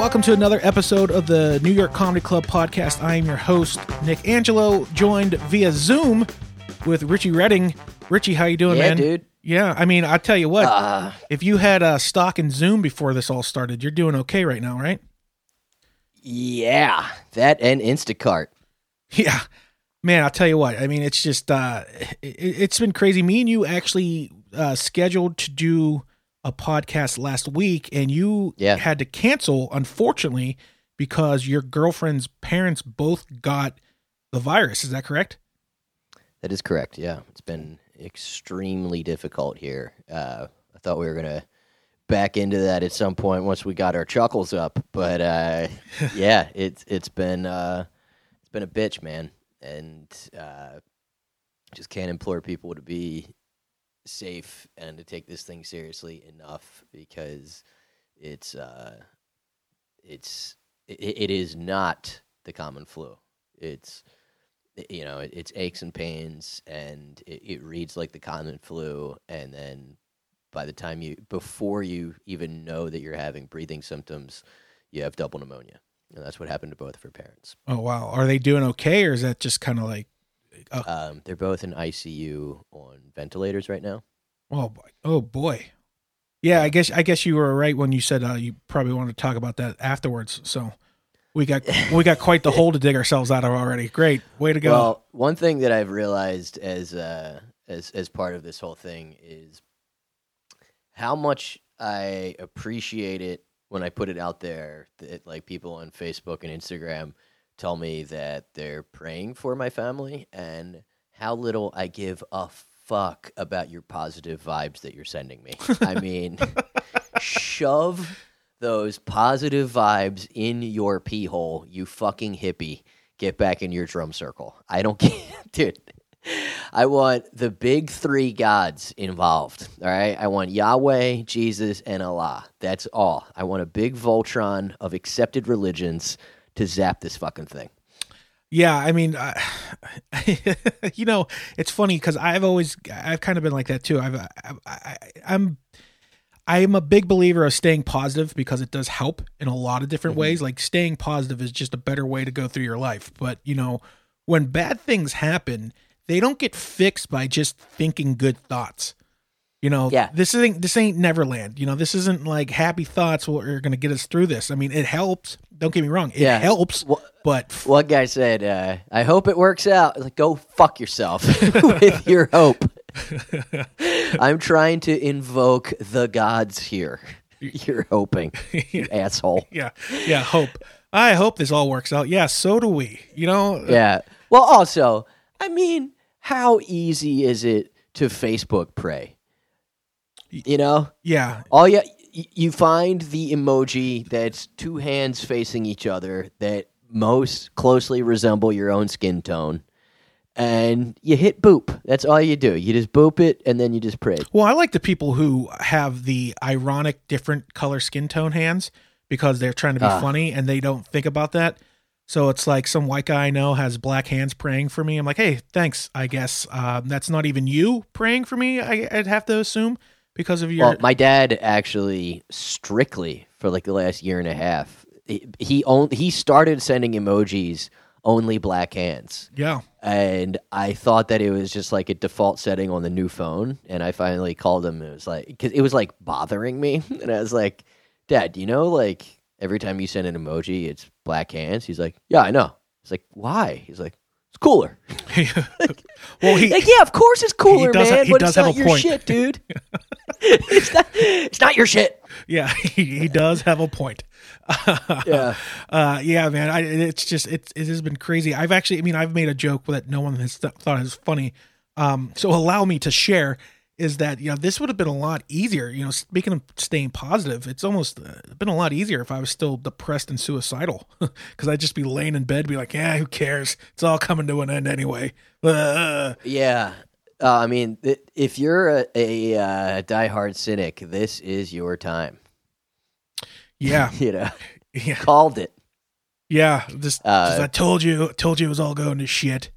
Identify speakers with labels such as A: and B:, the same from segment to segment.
A: welcome to another episode of the New York Comedy Club podcast. I am your host, Nick Angelo, joined via Zoom with Richie Redding. Richie, how you doing,
B: Yeah,
A: man?
B: dude.
A: Yeah, I mean, I tell you what,
B: Uh,
A: if you had uh, stock in Zoom before this all started, you're doing okay right now, right?
B: yeah, that and Instacart.
A: Yeah, man, I'll tell you what. I mean, it's just uh, it, it's been crazy. Me and you actually uh, scheduled to do a podcast last week, and you
B: Yeah.
A: had to cancel, unfortunately, because your girlfriend's parents both got the virus. Is that correct?
B: That is correct. Yeah, it's been extremely difficult here. Uh, I thought we were gonna back into that at some point once we got our chuckles up, but uh, yeah, it's it's been uh, it's been a bitch, man, and uh, just can't implore people to be safe and to take this thing seriously enough because it's uh, it's it, it is not the common flu. It's you know it, it's aches and pains and it, it reads like the common flu. And then by the time you before you even know that you're having breathing symptoms you have double pneumonia. And that's what happened to both of her parents.
A: Oh wow, are they doing okay, or is that just kind of like, oh,
B: um, they're both in icu on ventilators right now
A: oh boy, oh boy? Yeah, I guess I guess you were right when you said uh, you probably wanted to talk about that afterwards. So we got we got quite the hole to dig ourselves out of already. Great, way to go.
B: Well, one thing that I've realized as uh, as as part of this whole thing is how much I appreciate it when I put it out there that like people on Facebook and Instagram tell me that they're praying for my family and how little I give a fuck about your positive vibes that you're sending me. I mean, shove those positive vibes in your pee hole, you fucking hippie. Get back in your drum circle. I don't care, dude. I want the big three gods involved. All right. I want Yahweh, Jesus, and Allah. That's all. I want a big Voltron of accepted religions to zap this fucking thing.
A: Yeah, I mean, I, you know, it's funny because I've always, I've kind of been like that too. I've, I, I, I'm, I am a big believer of staying positive because it does help in a lot of different mm-hmm. ways. Like staying positive is just a better way to go through your life. But you know, when bad things happen, they don't get fixed by just thinking good thoughts. You know,
B: Yeah.
A: this ain't this ain't Neverland. You know, this isn't like happy thoughts will- are going to get us through this. I mean, it helps. Don't get me wrong, it
B: Yeah.
A: helps. But
B: One guy said, uh, I hope it works out. Like, go fuck yourself with your hope. I'm trying to invoke the gods here. You're hoping, you asshole.
A: yeah, yeah. Hope. I hope this all works out. Yeah, so do we. You know.
B: Yeah. Well, also, I mean, how easy is it to Facebook pray? You know,
A: Yeah.
B: all you you find the emoji that's two hands facing each other that most closely resemble your own skin tone, and you hit boop. That's all you do. You just boop it, and then you just pray.
A: Well, I like the people who have the ironic different color skin tone hands because they're trying to be
B: Ah.
A: funny and they don't think about that. So it's like some white guy I know has black hands praying for me. I'm like, hey, thanks. I guess um, that's not even you praying for me. I, I'd have to assume because of your.
B: Well, my dad actually strictly for like the last year and a half, he he, on, he started sending emojis only black hands.
A: yeah.
B: and I thought that it was just like a default setting on the new phone. And I finally called him. And it was like because it was like bothering me, and I was like, "Dad, you know like every time you send an emoji, it's black hands?" He's like, "Yeah, I know." It's like, "Why?" He's like, "It's cooler."
A: well, he.
B: like, yeah, of course it's cooler,
A: does
B: man.
A: he
B: but
A: does
B: it's
A: have
B: not your
A: point.
B: shit, dude. it's not. It's not your shit.
A: Yeah, he, he does have a point.
B: Yeah.
A: uh, yeah, man. I, it's just it's it has been crazy. I've actually, I mean, I've made a joke that no one has th- thought is funny. Um, so allow me to share is that you know this would have been a lot easier. You know, speaking of staying positive, it's almost uh, been a lot easier if I was still depressed and suicidal because I'd just be laying in bed, be like, yeah, who cares? It's all coming to an end anyway. Uh,
B: Yeah. Uh, I mean, th- if you're a, a uh, diehard cynic, this is your time.
A: yeah,
B: You know,
A: yeah,
B: called it.
A: yeah. Just,
B: Uh,
A: I told you, told you it was all going to shit.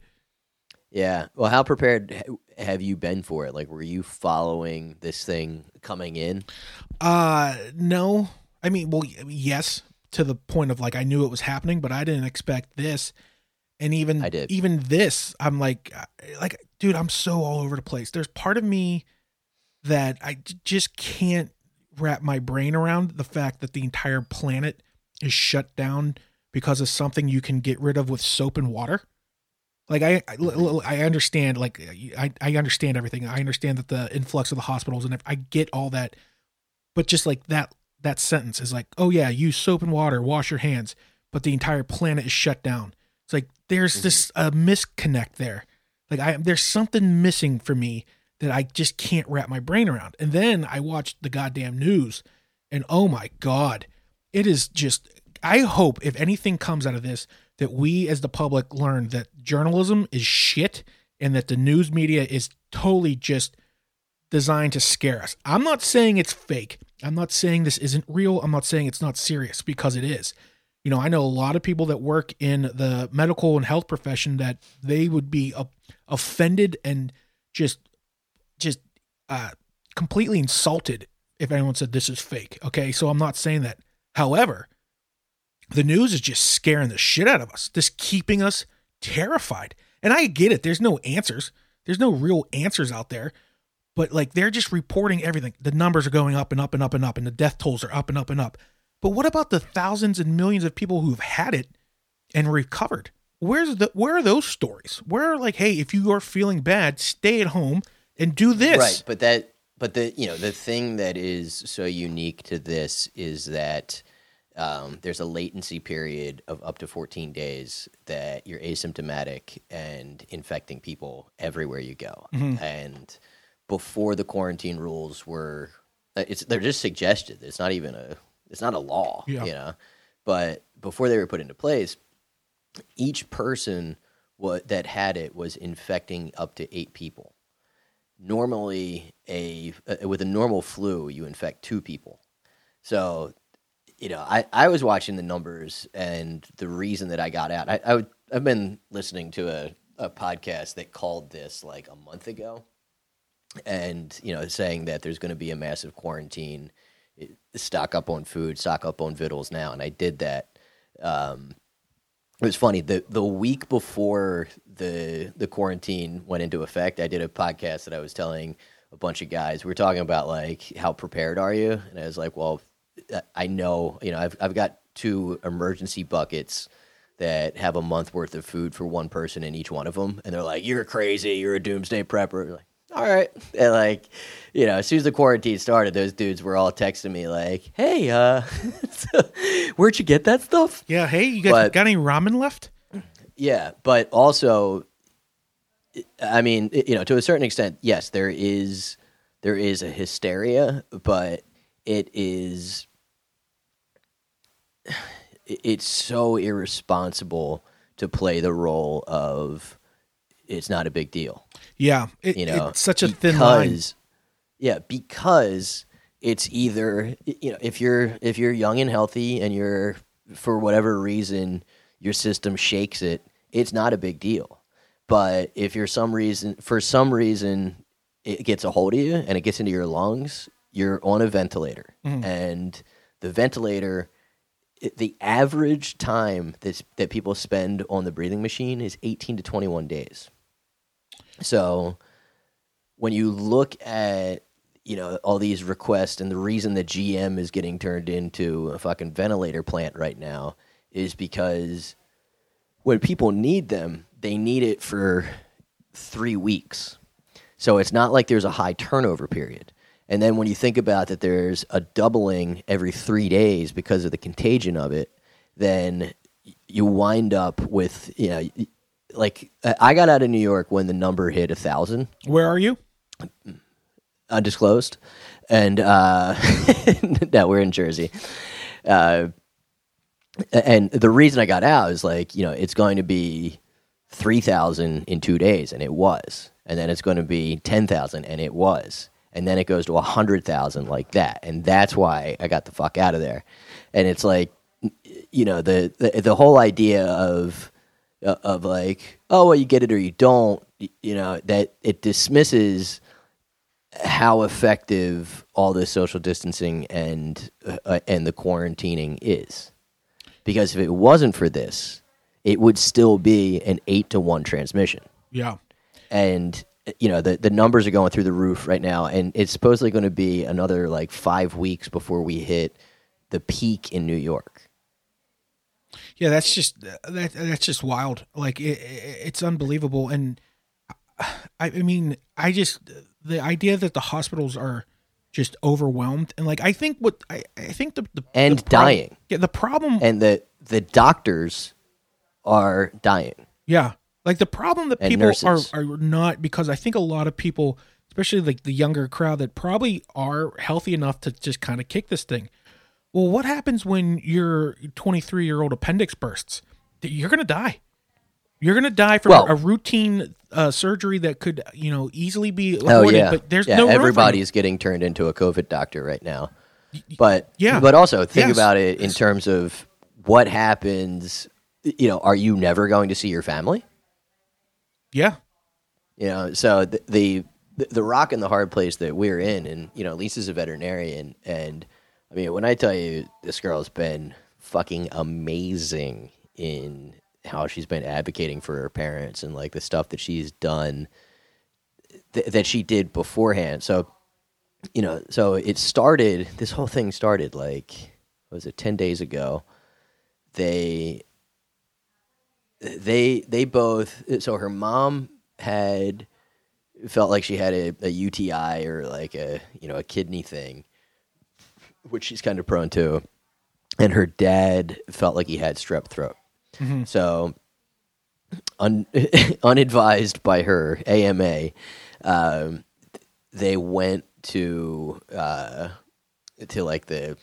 B: Yeah. Well, how prepared have you been for it? Like, were you following this thing coming in?
A: Uh, no. I mean, well, yes, to the point of like I knew it was happening, but I didn't expect this. And even
B: I did.
A: even this, I'm like, uh, like, dude, I'm so all over the place. There's part of me that I just can't wrap my brain around the fact that the entire planet is shut down because of something you can get rid of with soap and water. Like I, I, mm-hmm. I understand, like I, I understand everything. I understand that the influx of the hospitals and I get all that, but just like that, that sentence is like, oh yeah, use soap and water, wash your hands, but the entire planet is shut down. It's like there's this mm-hmm. a misconnect there. Like I, there's something missing for me that I just can't wrap my brain around. And then I watched the goddamn news, and oh my god, it is just. I hope if anything comes out of this, that we as the public learn that journalism is shit and that the news media is totally just designed to scare us. I'm not saying it's fake. I'm not saying this isn't real. I'm not saying it's not serious because it is. You know, I know a lot of people that work in the medical and health profession that they would be uh, offended and just just uh completely insulted if anyone said this is fake. Okay? So I'm not saying that. However, the news is just scaring the shit out of us, just keeping us terrified. And I get it. There's no answers. There's no real answers out there. But like they're just reporting everything. The numbers are going up and up and up and up, and the death tolls are up and up and up. But what about the thousands and millions of people who've had it and recovered? Where's the where are those stories? Where are like, hey, if you are feeling bad, stay at home and do this.
B: Right, but that but the you know the thing that is so unique to this is that um, there's a latency period of up to 14 days that you're asymptomatic and infecting people everywhere you go.
A: Mhm.
B: And before the quarantine rules were, uh, it's they're just suggested. It's not even a it's not a law,
A: Yeah.
B: you know. But before they were put into place, each person what that had it was infecting up to eight people. Normally, a uh, with a normal flu, you infect two people. So, you know, I, I was watching the numbers, and the reason that I got out, I, I would, I've been listening to a, a podcast that called this like a month ago, and you know, saying that there's going to be a massive quarantine, stock up on food, stock up on vittles now, and I did that. Um, it was funny the the week before the the quarantine went into effect. I did a podcast that I was telling a bunch of guys. We were talking about like how prepared are you, and I was like, well, I know you know I've I've got two emergency buckets that have a month worth of food for one person in each one of them, and they're like, you're crazy, you're a doomsday prepper. Like, all right, and like, you know, as soon as the quarantine started, those dudes were all texting me like, hey, uh, where'd you get that stuff?
A: Yeah. Hey, you guys
B: But-
A: got any ramen left?
B: Yeah, but also, I mean, you know, to a certain extent, yes, there is there is a hysteria, but it is it's so irresponsible to play the role of it's not a big deal
A: Yeah. It,
B: you know
A: it's such a thin line.
B: yeah because it's either you know if you're if you're young and healthy and you're for whatever reason your system shakes it it's not a big deal but if you're some reason for some reason it gets a hold of you and it gets into your lungs you're on a ventilator
A: Mhm.
B: and the ventilator the average time that's, that people spend on the breathing machine is 18 to 21 days so when you look at you know all these requests and the reason that GM is getting turned into a fucking ventilator plant right now is because when people need them, they need it for 3 weeks. So it's not like there's a high turnover period. And then when you think about that there's a doubling every 3 days because of the contagion of it, then you wind up with you know like I got out of New York when the number hit a thousand,
A: Where are you?
B: undisclosed, and uh, no, we're in Jersey. Uh, and the reason I got out is like you know it's going to be three thousand in two days, and it was, and then it's going to be ten thousand, and it was, and then it goes to a hundred thousand like that, and that's why I got the fuck out of there. And it's like you know the the, the whole idea of of like oh well you get it or you don't you know that it dismisses how effective all this social distancing and uh, uh, and the quarantining is because if it wasn't for this, it would still be an eight to one transmission.
A: Yeah.
B: And you know the the numbers are going through the roof right now, and it's supposedly going to be another like five weeks before we hit the peak in New York.
A: Yeah, that's just that that's just wild. Like it, it, it's unbelievable, and I, I mean, I just the idea that the hospitals are just overwhelmed, and like I think what I, I think the, the
B: And
A: the prob-
B: dying.
A: Yeah, the problem.
B: and the the doctors are dying.
A: yeah, like the problem that
B: And
A: people are
B: nurses.
A: are not because I think a lot of people, especially like the younger crowd, that probably are healthy enough to just kind of kick this thing. Well, what happens when your 23 year old appendix bursts? You're gonna die. You're gonna die from
B: Well-
A: a routine uh, surgery that could, you know, easily be
B: Oh
A: avoided.
B: yeah,
A: But there's
B: yeah.
A: no you.
B: everybody's getting turned into a COVID doctor right now. But
A: yeah.
B: but also think
A: Yes.
B: about it in terms of what happens. You know, are you never going to see your family?
A: Yeah,
B: You know, so the, the the rock and the hard place that we're in, and you know, Lisa's a veterinarian, and I mean, when I tell you this girl's been fucking amazing in how she's been advocating for her parents and like the stuff that she's done th- that she did beforehand. So, you know, so it started. This whole thing started like was it ten days ago? They they they both so her mom had felt like she had a, a UTI or like a you know a kidney thing, which she's kind of prone to, and her dad felt like he had strep throat. So, un, unadvised by her AMA, um, they went to uh, to like the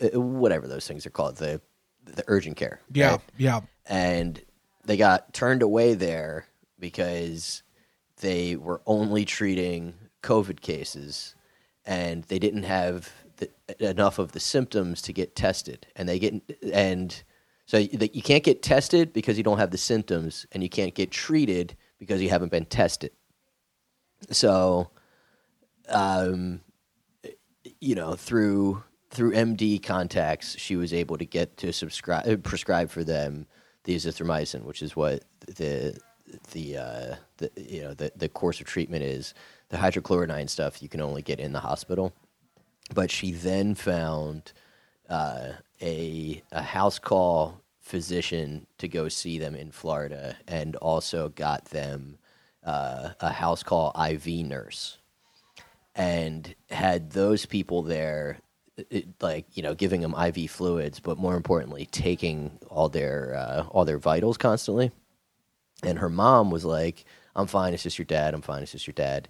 B: uh, whatever those things are called the the urgent care.
A: yeah,
B: right?
A: yeah.
B: and they got turned away there because they were only treating COVID cases and they didn't have the, enough of the symptoms to get tested. And they get and so you can't get tested because you don't have the symptoms, and you can't get treated because you haven't been tested. So, um, you know, through through MD contacts, she was able to get to subscribe prescribe for them the azithromycin, which is what the the uh, the you know the the course of treatment is. The hydrochloroquine stuff you can only get in the hospital, but she then found uh, a a house call physician to go see them in Florida, and also got them uh, a house call IV nurse and had those people there it, like you know giving them IV fluids but more importantly taking all their uh, all their vitals constantly and her mom was like I'm fine it's just your dad I'm fine it's just your dad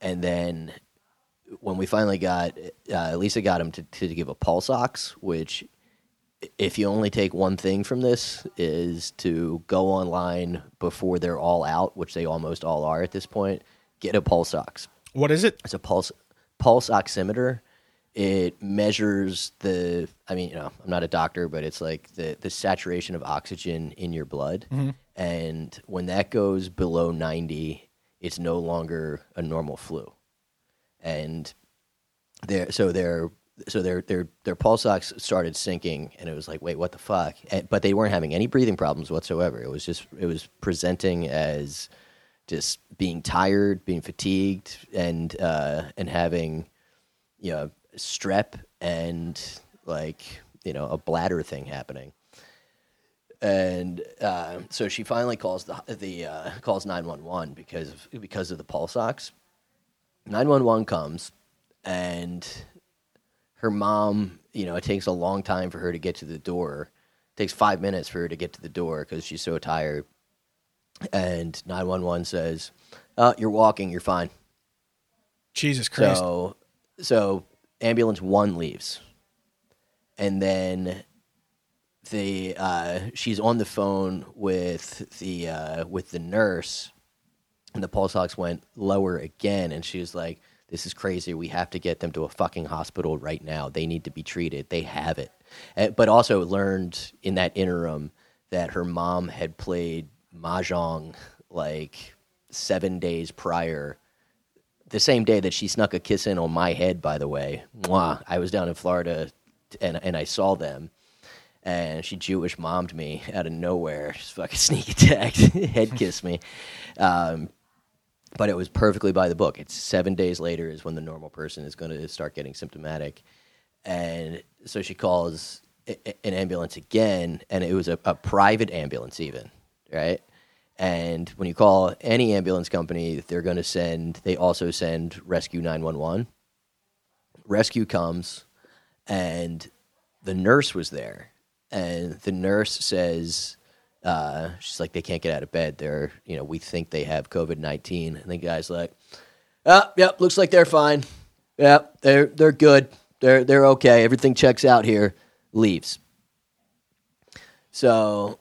B: and then when we finally got uh, Lisa got him to, to give a pulse ox which if you only take one thing from this is to go online before they're all out which they almost all are at this point get a pulse ox
A: What is it?
B: it's a pulse pulse oximeter. It measures the. I mean, you know, I'm not a doctor, but it's like the the saturation of oxygen in your blood, and when that goes below 90, it's no longer a normal flu, and their so their so their their their pulse ox started sinking, and it was like, wait, what the fuck? And, but they weren't having any breathing problems whatsoever. It was just it was presenting as just being tired, being fatigued, and uh, and having you know strep and like you know a bladder thing happening. And uh, so she finally calls the the uh, calls nine one one because of because of the pulse ox. Nine one one comes, and her mom, you know, it takes a long time for her to get to the door. It takes five minutes for her to get to the door because she's so tired and 911 says, uh, "You're walking. You're fine."
A: Jesus Christ.
B: So, so ambulance one leaves, and then the uh, she's on the phone with the uh, with the nurse, and the pulse ox went lower again, and she was like, "This is crazy. We have to get them to a fucking hospital right now. They need to be treated. They have it." Uh, But also learned in that interim that her mom had played mahjong like seven days prior the same day that she snuck a kiss in on my head, by the way. Mwah. I was down in Florida and, and I saw them. and she Jewish mommed me out of nowhere, just fucking sneak attacked, head kissed me. Um, but it was perfectly by the book. It's seven days later is when the normal person is going to start getting symptomatic, and so she calls an ambulance again, and it was a, a private ambulance even, right? And when you call any ambulance company, they're going to send. They also send Rescue Nine One One. Rescue comes, and the nurse was there, and the nurse says, uh, she's like, they can't get out of bed. They're, you know, we think they have COVID nineteen, and the guy's like, oh, yep, looks like they're fine. Yep, they're they're good. They're they're okay. Everything checks out here. Leaves. So,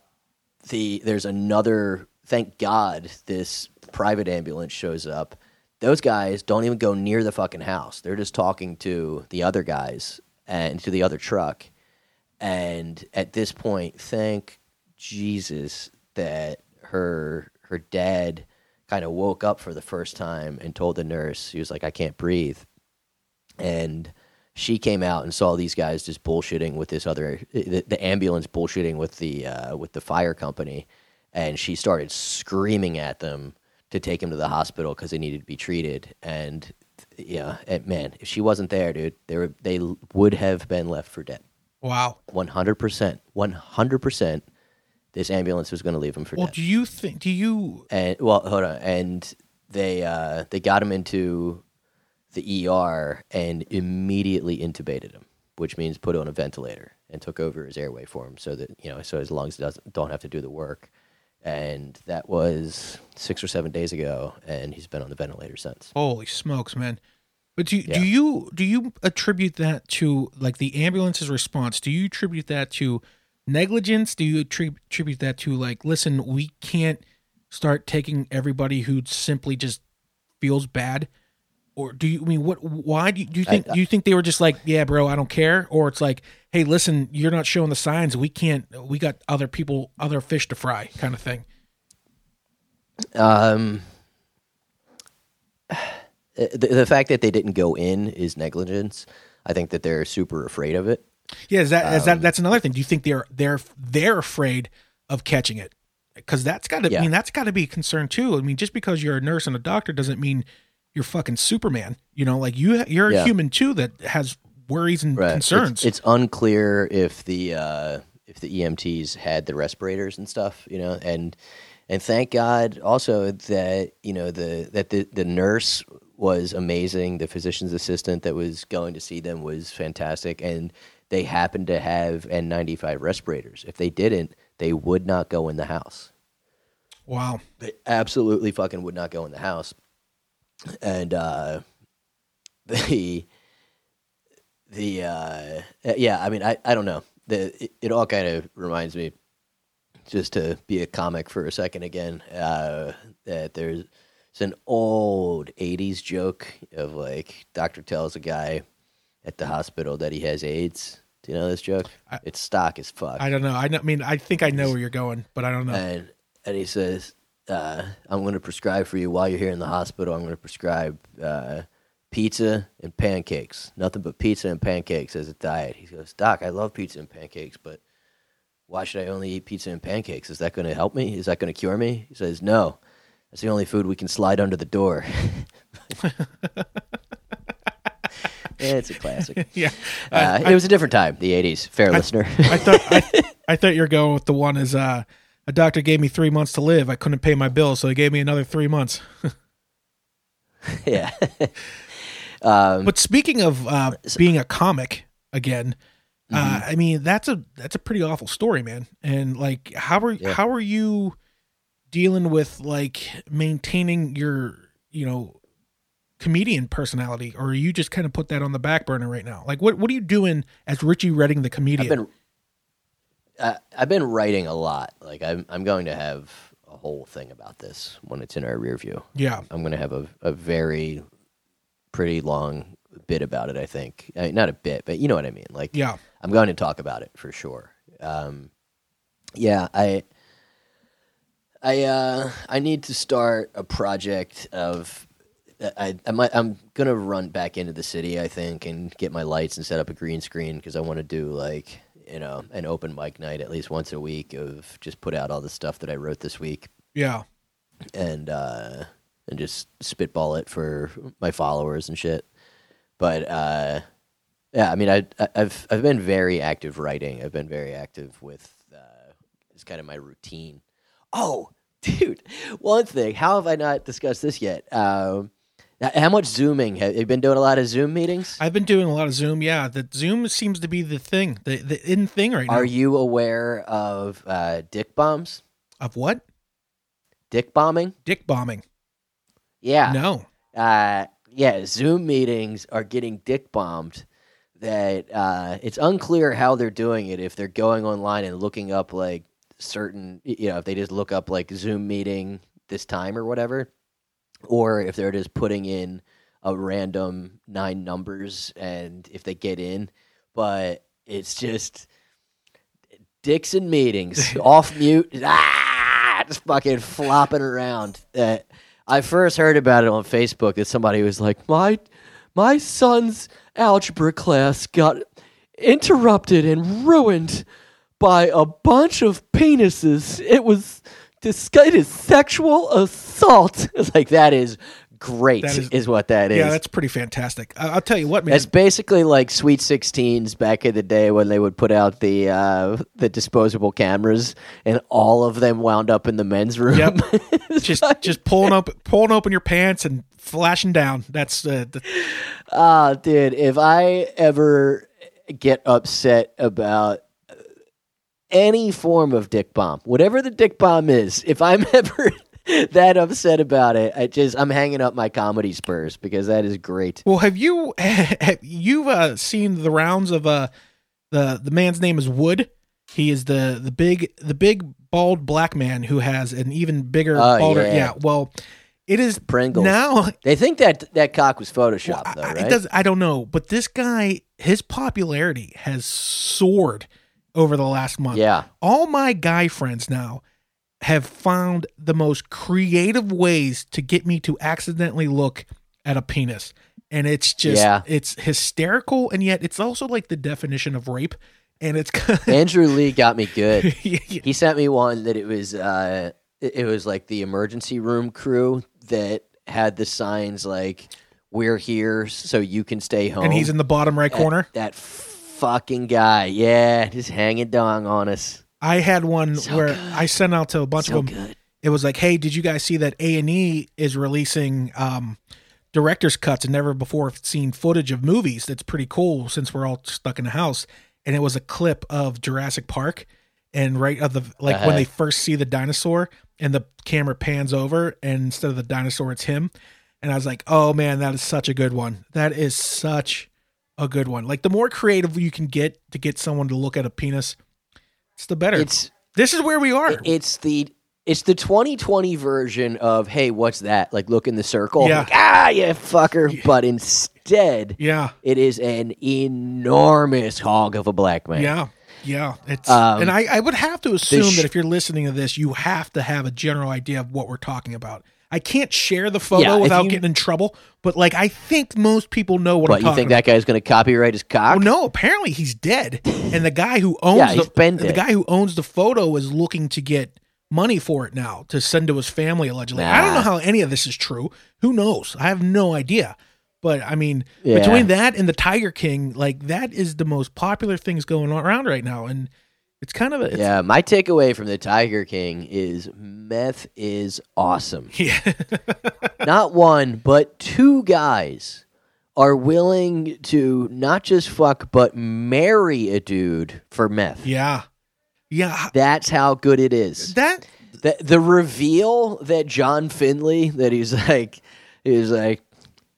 B: the there's another. Thank God, this private ambulance shows up. Those guys don't even go near the fucking house. They're just talking to the other guys and to the other truck. And at this point, thank Jesus that her her dad kind of woke up for the first time and told the nurse he was like I can't breathe. And she came out and saw these guys just bullshitting with this other the, the ambulance bullshitting with the uh, with the fire company and she started screaming at them to take him to the hospital because they needed to be treated and yeah and man if she wasn't there dude they were they would have been left for dead
A: Wow.
B: 100% 100% this ambulance was going to leave him for
A: Well,
B: dead Well,
A: do you think? Do you?
B: and well hold on and they uh they got him into the ER and immediately intubated him which means put on a ventilator and took over his airway for him so that you know so his lungs doesn't don't have to do the work and that was 6 or 7 days ago and he's been on the ventilator since
A: Holy smokes, man! But do
B: Yeah.
A: do you do you attribute that to like the ambulance's response? Do you attribute that to negligence? Do you attribute that to like, listen, we can't start taking everybody who simply just feels bad? Or do you I mean what? Why do you, do you think? do you think they were just like, yeah, bro, I don't care? Or it's like, hey, listen, you're not showing the signs. We can't. We got other people, other fish to fry, kind of thing.
B: Um, the, the fact that they didn't go in is negligence. I think that they're super afraid of it.
A: Yeah, is that is
B: Um,
A: that that's another thing? Do you think they're they're they're afraid of catching it? Because that's got to. I mean, that's got to be a concern too. I mean, just because you're a nurse and a doctor doesn't mean you're fucking Superman. You know, like you you're a
B: Yeah.
A: human too that has worries and
B: Right.
A: concerns.
B: It's, it's unclear if the uh, if the EMTs had the respirators and stuff, you know, and and thank God also that you know the that the the nurse was amazing. The physician's assistant that was going to see them was fantastic, and they happened to have N95 respirators. If they didn't, they would not go in the house.
A: wow.
B: They absolutely fucking would not go in the house. And uh the the uh yeah, I mean I I don't know. The it, it all kind of reminds me just to be a comic for a second again. Uh that there's it's an old 80s joke of like doctor tells a guy at the hospital that he has AIDS. Do you know this joke?
A: I-
B: it's stock as fuck
A: I don't know. I, know, I mean, I think I know where you're going, but I don't know.
B: and and he says, uh, "I'm going to prescribe for you while you're here in the hospital. I'm going to prescribe uh, pizza and pancakes. Nothing but pizza and pancakes as a diet." He goes, "Doc, I love pizza and pancakes, but why should I only eat pizza and pancakes? Is that going to help me? Is that going to cure me?" He says, "No." That's the only food we can slide under the door. yeah, it's a classic.
A: yeah,
B: Uh, it was a different time, the '80s. Fair listener.
A: I thought I, I thought you're going with the one is uh, a doctor gave me three months to live. I couldn't pay my bill, so he gave me another three months.
B: yeah. Um,
A: But speaking of uh, being a comic again, uh,
B: Mm-hmm.
A: I mean that's a that's a pretty awful story, man. And like, how are
B: Yeah.
A: how are you dealing with like maintaining your you know comedian personality, or are you just kind of put that on the back burner right now? Like, what what are you doing as Richie Redding the comedian?
B: I've been I, I've been writing a lot. Like I'm I'm going to have a whole thing about this when it's in our rear view.
A: yeah,
B: I'm going to have a a very pretty long bit about it. I think I mean, not a bit, but you know what I mean. Like
A: yeah,
B: I'm going to talk about it for sure. Um, yeah, I, I, uh, I need to start a project of. I, I might, I'm gonna run back into the city, I think, and get my lights and set up a green screen because I want to do like you know an open mic night at least once a week of just put out all the stuff that I wrote this week
A: Yeah.
B: and uh, and just spitball it for my followers and shit. But uh, yeah, I mean, I, I've I've been very active writing. I've been very active with uh, it's kind of my routine. Oh, dude, one thing. How have I not discussed this yet? Um, how much zooming have you been doing? A lot of Zoom meetings.
A: I've been doing a lot of Zoom. Yeah, the Zoom seems to be the thing, the the in thing right now.
B: Are you aware of uh, dick bombs?
A: of what?
B: Dick bombing?
A: Dick bombing.
B: Yeah.
A: No.
B: uh, yeah, Zoom meetings are getting dick bombed. That uh, it's unclear how they're doing it. If they're going online and looking up like certain, you know, if they just look up like Zoom meeting this time or whatever, or if they're just putting in a random nine numbers and if they get in, but it's just dicks and meetings off mute, ah, just fucking flopping around. Uh, I first heard about it on Facebook that somebody was like, "My my son's algebra class got interrupted and ruined by a bunch of penises. It was disgusting sexual assault." It's like that is great,
A: That is-
B: is, what that is.
A: Yeah, that's pretty fantastic. I- I'll tell you what, man.
B: It's basically like Sweet Sixteens back in the day when they would put out the uh, the disposable cameras, and all of them wound up in the men's room.
A: Yep. Just
B: like-
A: just pulling up pulling open your pants and flashing down. That's uh, the,
B: Ah, dude, if I ever get upset about any form of dick bomb, whatever the dick bomb is, if I'm ever that upset about it, I just I'm hanging up my comedy spurs because that is great.
A: Well, have you have you uh, seen the rounds of uh the the man's name is Wood. He is the the big the big bald black man who has an even bigger
B: Oh,
A: balder.
B: yeah.
A: Yeah. Well, it is
B: Pringles.
A: now.
B: They think that that cock was photoshopped
A: Well,
B: though, right?
A: It does. I don't know, but this guy, his popularity has soared over the last month.
B: yeah.
A: all my guy friends now have found the most creative ways to get me to accidentally look at a penis and it's just
B: Yeah.
A: it's hysterical and yet it's also like the definition of rape and it's
B: Andrew Lee got me good.
A: Yeah.
B: He sent me one that it was uh it was like the emergency room crew that had the signs like we're here so you can stay home.
A: and he's in the bottom right
B: That-
A: corner
B: That, fucking guy. Yeah, just hanging dong on us.
A: I had one
B: So
A: where
B: good.
A: i sent out to a bunch
B: so
A: of them
B: good.
A: it was like hey did you guys see that a&e is releasing um director's cuts and never before seen footage of movies that's pretty cool since we're all stuck in the house and it was a clip of jurassic park and right of the like when
B: Uh-huh.
A: they first see the dinosaur and the camera pans over and instead of the dinosaur it's him and i was like oh man that is such a good one that is such a good one like the more creative you can get to get someone to look at a penis it's the better
B: It's
A: this is where we are
B: it's the it's the 2020 version of hey, what's that? Like look in the circle.
A: Yeah.
B: Like, ah, you fucker. But instead,
A: yeah
B: it is an enormous hog of a black man.
A: Yeah, yeah. It's
B: Um,
A: and I, I would have to assume
B: sh-
A: that if you're listening to this, you have to have a general idea of what we're talking about. I can't share the photo
B: Yeah,
A: without
B: you-
A: getting in trouble, but like I think most people know what
B: What
A: I'm talking about.
B: you think
A: about.
B: that guy's going to copyright his cock?
A: Oh no! Apparently he's dead, and the guy who owns
B: Yeah,
A: the the guy who owns the photo is looking to get money for it now to send to his family allegedly. I don't know how any of this is true. Who knows? I have no idea. But I mean,
B: Yeah.
A: between that and the Tiger King, like that is the most popular things going around right now, and it's kind of a
B: Yeah, my takeaway from the Tiger King is meth is awesome.
A: yeah.
B: not one, but two guys are willing to not just fuck, but marry a dude for meth.
A: Yeah. Yeah.
B: That's how good it is.
A: That
B: The, the reveal that John Finlay, that he's like, he's like,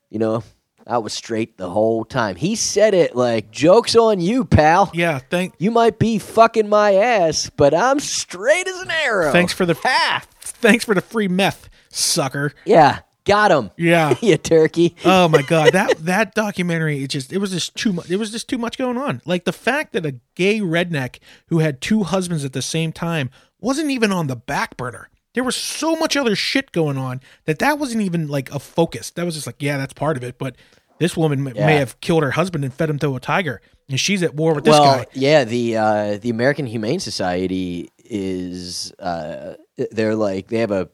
B: you know, I was straight the whole time. He said it like, joke's on you, pal.
A: yeah, thank
B: You might be fucking my ass, but I'm straight as an arrow.
A: thanks for the
B: Ha!
A: thanks for the free meth, sucker.
B: Yeah, got him.
A: Yeah.
B: you turkey.
A: Oh my god, that that documentary it just it was just too much. It was just too much going on. Like the fact that a gay redneck who had two husbands at the same time wasn't even on the back burner. There was so much other shit going on that that wasn't even like a focus. That was just like, yeah, that's part of it, but this woman m-
B: Yeah.
A: may have killed her husband and fed him to a tiger. and she's at war with this
B: well,
A: guy.
B: yeah, the uh, the American Humane Society is uh, they're like they have a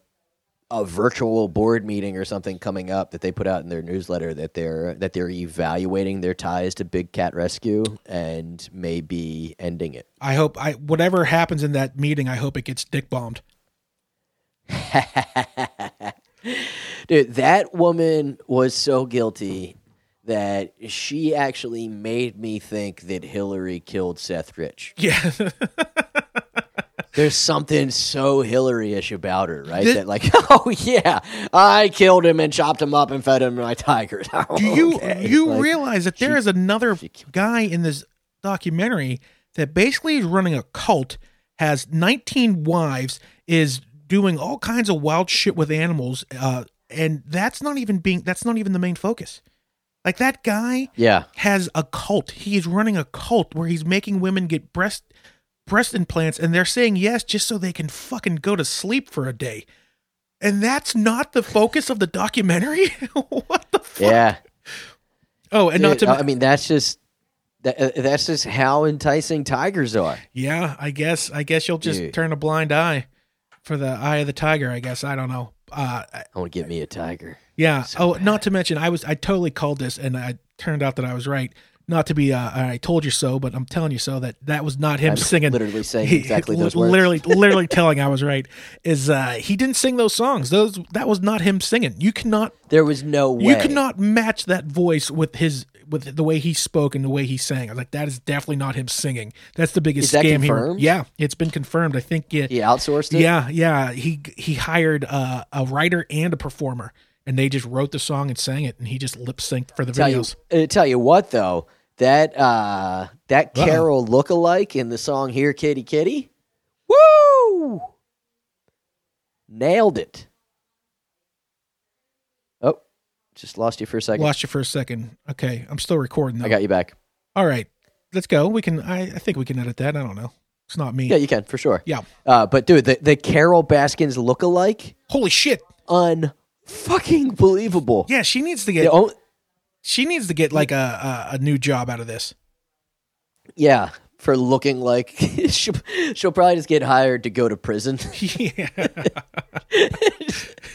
B: a virtual board meeting or something coming up that they put out in their newsletter that they're that they're evaluating their ties to big cat rescue and maybe ending it.
A: I hope I whatever happens in that meeting, I hope it gets dick bombed.
B: Dude, that woman was so guilty that she actually made me think that Hillary killed Seth Rich.
A: Yeah.
B: There's something so Hillary-ish about her, right?
A: Did-
B: that like, oh yeah, I killed him and chopped him up and fed him to my tigers.
A: Do you
B: Okay.
A: you
B: Like,
A: realize that there
B: she-
A: is another guy in this documentary that basically is running a cult, has 19 wives, is doing all kinds of wild shit with animals, uh, and that's not even being that's not even the main focus. Like that guy
B: Yeah,
A: has a cult. He is running a cult where he's making women get breast breast implants and they're saying yes just so they can fucking go to sleep for a day. And that's not the focus of the documentary? what the fuck?
B: yeah.
A: Oh, and not to
B: I mean, that's just that, uh, that's just how enticing tigers are.
A: Yeah, I guess I guess you'll just
B: Dude.
A: turn a blind eye for the eye of the tiger, I guess. I don't know. Uh
B: I want to get me a tiger.
A: yeah.
B: So
A: oh, not to mention I was I totally called this and I turned out that I was right. Not to be uh I told you so, but I'm telling you so that that was not him
B: I'm
A: singing.
B: literally saying
A: He-
B: exactly those words.
A: Literally, literally telling I was right is uh he didn't sing those songs. Those that was not him singing. You cannot
B: There was no way.
A: you cannot match that voice with his with the way he spoke and the way he sang. I was like, that is definitely not him singing. That's the biggest
B: Is that
A: scam
B: confirmed?
A: here. Yeah, it's been confirmed. I think it,
B: He outsourced it.
A: yeah, yeah. He he hired uh, a writer and a performer, and they just wrote the song and sang it, and he just lip synced for the
B: Tell you,
A: videos.
B: uh, tell you what though, that uh, that
A: Uh-oh.
B: Carol lookalike in the song "Here Kitty Kitty," woo, nailed it. Oh, just lost you for a second.
A: Lost you for a second. Okay, I'm still recording. Though.
B: I got you back.
A: All right, let's go. We can. I, I think we can edit that. I don't know. It's not me.
B: Yeah, you can for sure.
A: Yeah.
B: Uh, but dude, the the Carol Baskins look-alike.
A: Holy shit.
B: unfucking believable.
A: Yeah, she needs to get.
B: o-
A: She needs to get like a a, a new job out of this.
B: yeah, for looking like she'll, she'll probably just get hired to go to prison.
A: yeah.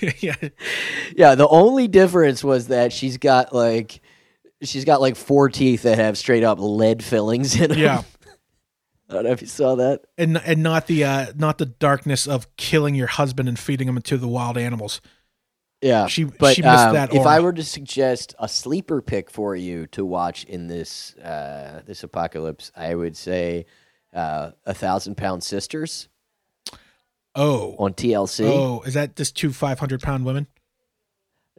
A: yeah.
B: Yeah, the only difference was that she's got like she's got like four teeth that have straight up lead fillings in them.
A: Yeah.
B: I don't know if you saw that.
A: And and not the uh not the darkness of killing your husband and feeding him to the wild animals.
B: Yeah,
A: She-
B: but
A: she missed
B: um,
A: that
B: if. I were to suggest a sleeper pick for you to watch in this uh, this apocalypse, I would say uh, a thousand pound sisters
A: Oh.
B: on TLC.
A: Oh, is that just two 500 pound women?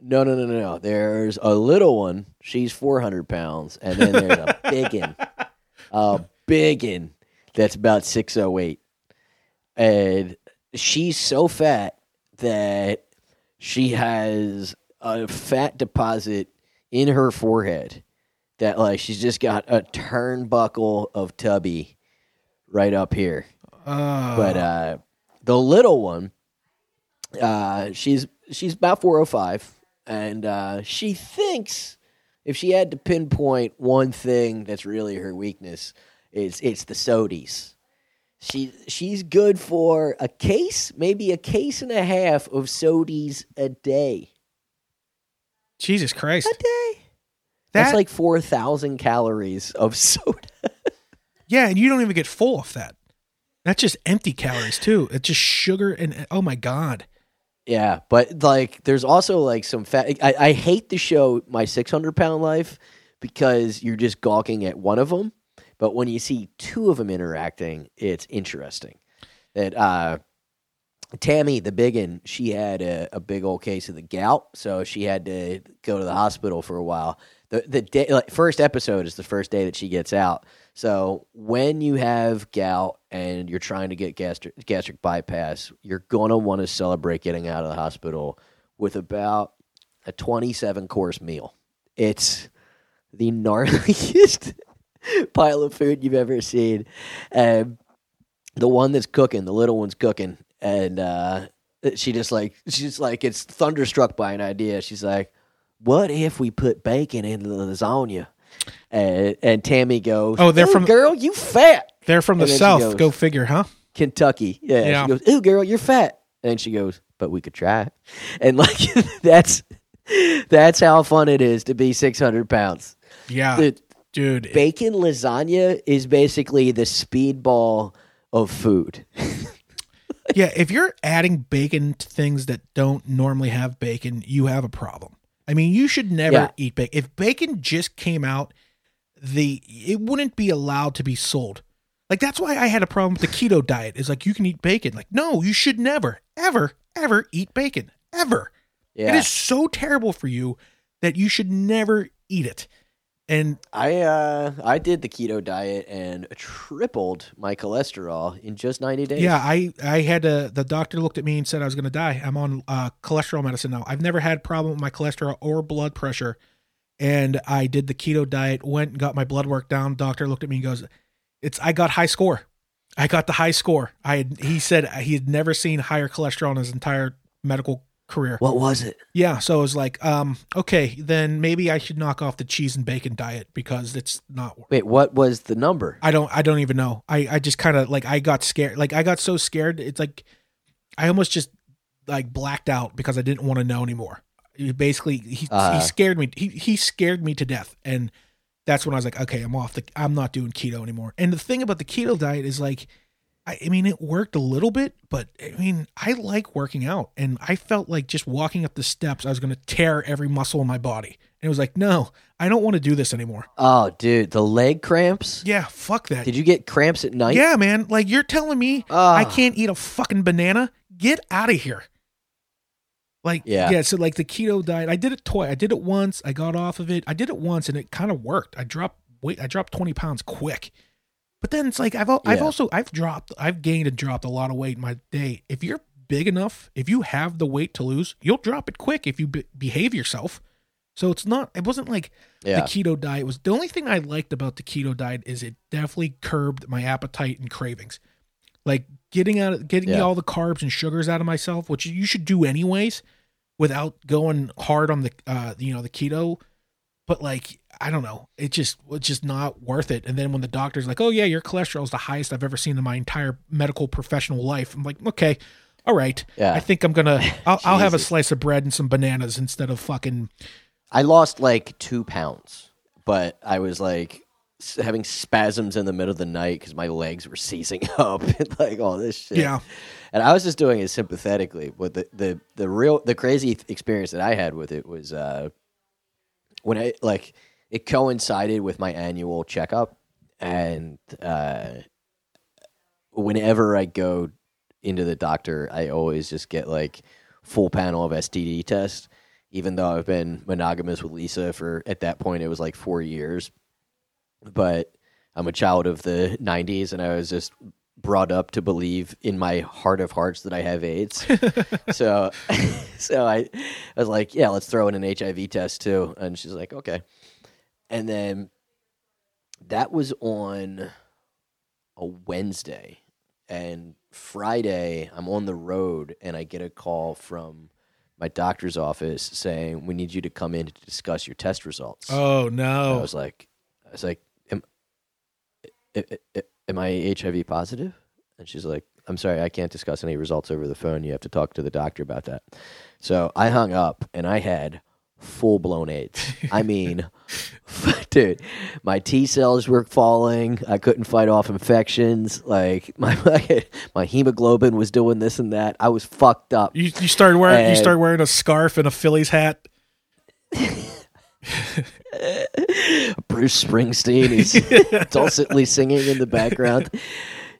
B: No, no, no, no, no. There's a little one. She's 400 pounds, and then there's a biggin, a biggin that's about 608, and she's so fat that she has a fat deposit in her forehead that like she's just got a turnbuckle of tubby right up here
A: Uh,
B: but uh, the little one, uh, she's she's about four oh five, and uh, she thinks if she had to pinpoint one thing that's really her weakness, it's it's the sodies. She she's good for a case, maybe a case and a half of sodies a day.
A: Jesus Christ.
B: A day.
A: That,
B: That's like four thousand calories of soda.
A: yeah, and you don't even get full off that. That's just empty calories too. It's just sugar and oh my god.
B: Yeah, but like, there's also like some fat. I, I hate the show My 600 Pound Life because you're just gawking at one of them. But when you see two of them interacting, it's interesting. That uh, Tammy, the biggin, she had a, a big old case of the gout, so she had to go to the hospital for a while. The the day, like, first episode is the first day that she gets out. So when you have gout and you're trying to get gastric gastric bypass, you're gonna want to celebrate getting out of the hospital with about a 27 course meal. It's the gnarliest pile of food you've ever seen. Um, the one that's cooking, the little one's cooking, and uh, she just like she's like it's thunderstruck by an idea. She's like, "What if we put bacon in the lasagna?" And, and Tammy goes,
A: Oh, they're from-
B: girl, you fat."
A: They're from the
B: And
A: south.
B: goes-
A: Go figure, huh?
B: Kentucky. Yeah,
A: Yeah.
B: She goes, "Ooh, girl, you're fat." And she goes, "But we could try." And like that's that's how fun it is to be 600 pounds.
A: Yeah,
B: The
A: dude.
B: bacon lasagna is basically the speedball of food.
A: yeah, if you're adding bacon to things that don't normally have bacon, you have a problem. I mean, you should never
B: Yeah.
A: eat bacon. If bacon just came out, the it wouldn't be allowed to be sold. Like that's why I had a problem with the keto diet. Is like you can eat bacon. Like no, you should never, ever, ever eat bacon. Ever. It
B: Yeah,
A: is so terrible for you that you should never eat it. And
B: I uh I did the keto diet and tripled my cholesterol in just 90 days.
A: Yeah, I I had to. The doctor looked at me and said I was going to die. I'm on uh, cholesterol medicine now. I've never had a problem with my cholesterol or blood pressure, and I did the keto diet. Went and got my blood work down. Doctor looked at me and goes, "It's I got high score. I got the high score. I had, he said he had never seen higher cholesterol in his entire medical career.
B: What was it?
A: Yeah, so I was like, um, okay, then maybe I should knock off the cheese and bacon diet because it's not
B: Wait, what was the number?
A: I don't I don't even know. I I just kind of like I got scared. Like I got so scared. It's like I almost just like blacked out because I didn't want to know anymore. Basically he
B: Uh.
A: he scared me. He he scared me to death and that's when I was like, okay, I'm off the I'm not doing keto anymore. And the thing about the keto diet is like I, I mean, it worked a little bit, but I mean, I like working out, and I felt like just walking up the steps, I was going to tear every muscle in my body. And it was like, no, I don't want to do this anymore.
B: Oh, dude, the leg cramps?
A: Yeah, fuck that.
B: Did you get cramps at night?
A: Yeah, man. Like you're telling me
B: Ah.
A: I can't eat a fucking banana? Get out of here. Like
B: Yeah.
A: yeah, so like the keto diet, I did it twice. I did it once. I got off of it. I did it once, and it kind of worked. I dropped weight. I dropped twenty pounds quick. But then it's like I've I've also I've dropped I've gained and dropped a lot of weight in my day. If you're big enough, if you have the weight to lose, you'll drop it quick if you be- behave yourself. So it's not. It wasn't like
B: Yeah.
A: the keto diet was the only thing I liked about the keto diet is it definitely curbed my appetite and cravings. Like getting out of getting
B: Yeah.
A: all the carbs and sugars out of myself, which you should do anyways, without going hard on the uh you know the keto. But like I don't know, it just was just not worth it. And then when the doctor's like, "Oh yeah, your cholesterol is the highest I've ever seen in my entire medical professional life," I'm like, "Okay, all right,
B: Yeah.
A: I think I'm gonna I'll, I'll have a slice of bread and some bananas instead of fucking
B: I lost like two pounds, but I was like having spasms in the middle of the night because my legs were seizing up and like all this shit.
A: yeah."
B: And I was just doing it sympathetically. But the, the, the real, the crazy experience that I had with it was uh, when I, like, it coincided with my annual checkup. And uh, whenever I go into the doctor, I always just get like full panel of STD test. Even though I've been monogamous with Lisa for at that point it was like four years, but I'm a child of the '90s, and I was just brought up to believe in my heart of hearts that I have AIDS. so, so I, I was like, yeah, let's throw in an HIV test too. And she's like, okay. And then that was on a Wednesday, and Friday I'm on the road, and I get a call from my doctor's office saying we need you to come in to discuss your test results.
A: Oh
B: And I
A: no.
B: was like, I was like, am, am I HIV positive? And she's like, I'm sorry, I can't discuss any results over the phone. You have to talk to the doctor about that. So I hung up and I had full blown AIDS. I mean, dude, my T cells were falling. I couldn't fight off infections. Like my my hemoglobin was doing this and that. I was fucked up.
A: You you started wearing you started wearing a scarf and a Phillies hat.
B: Bruce Springsteen is dulcetly singing in the background.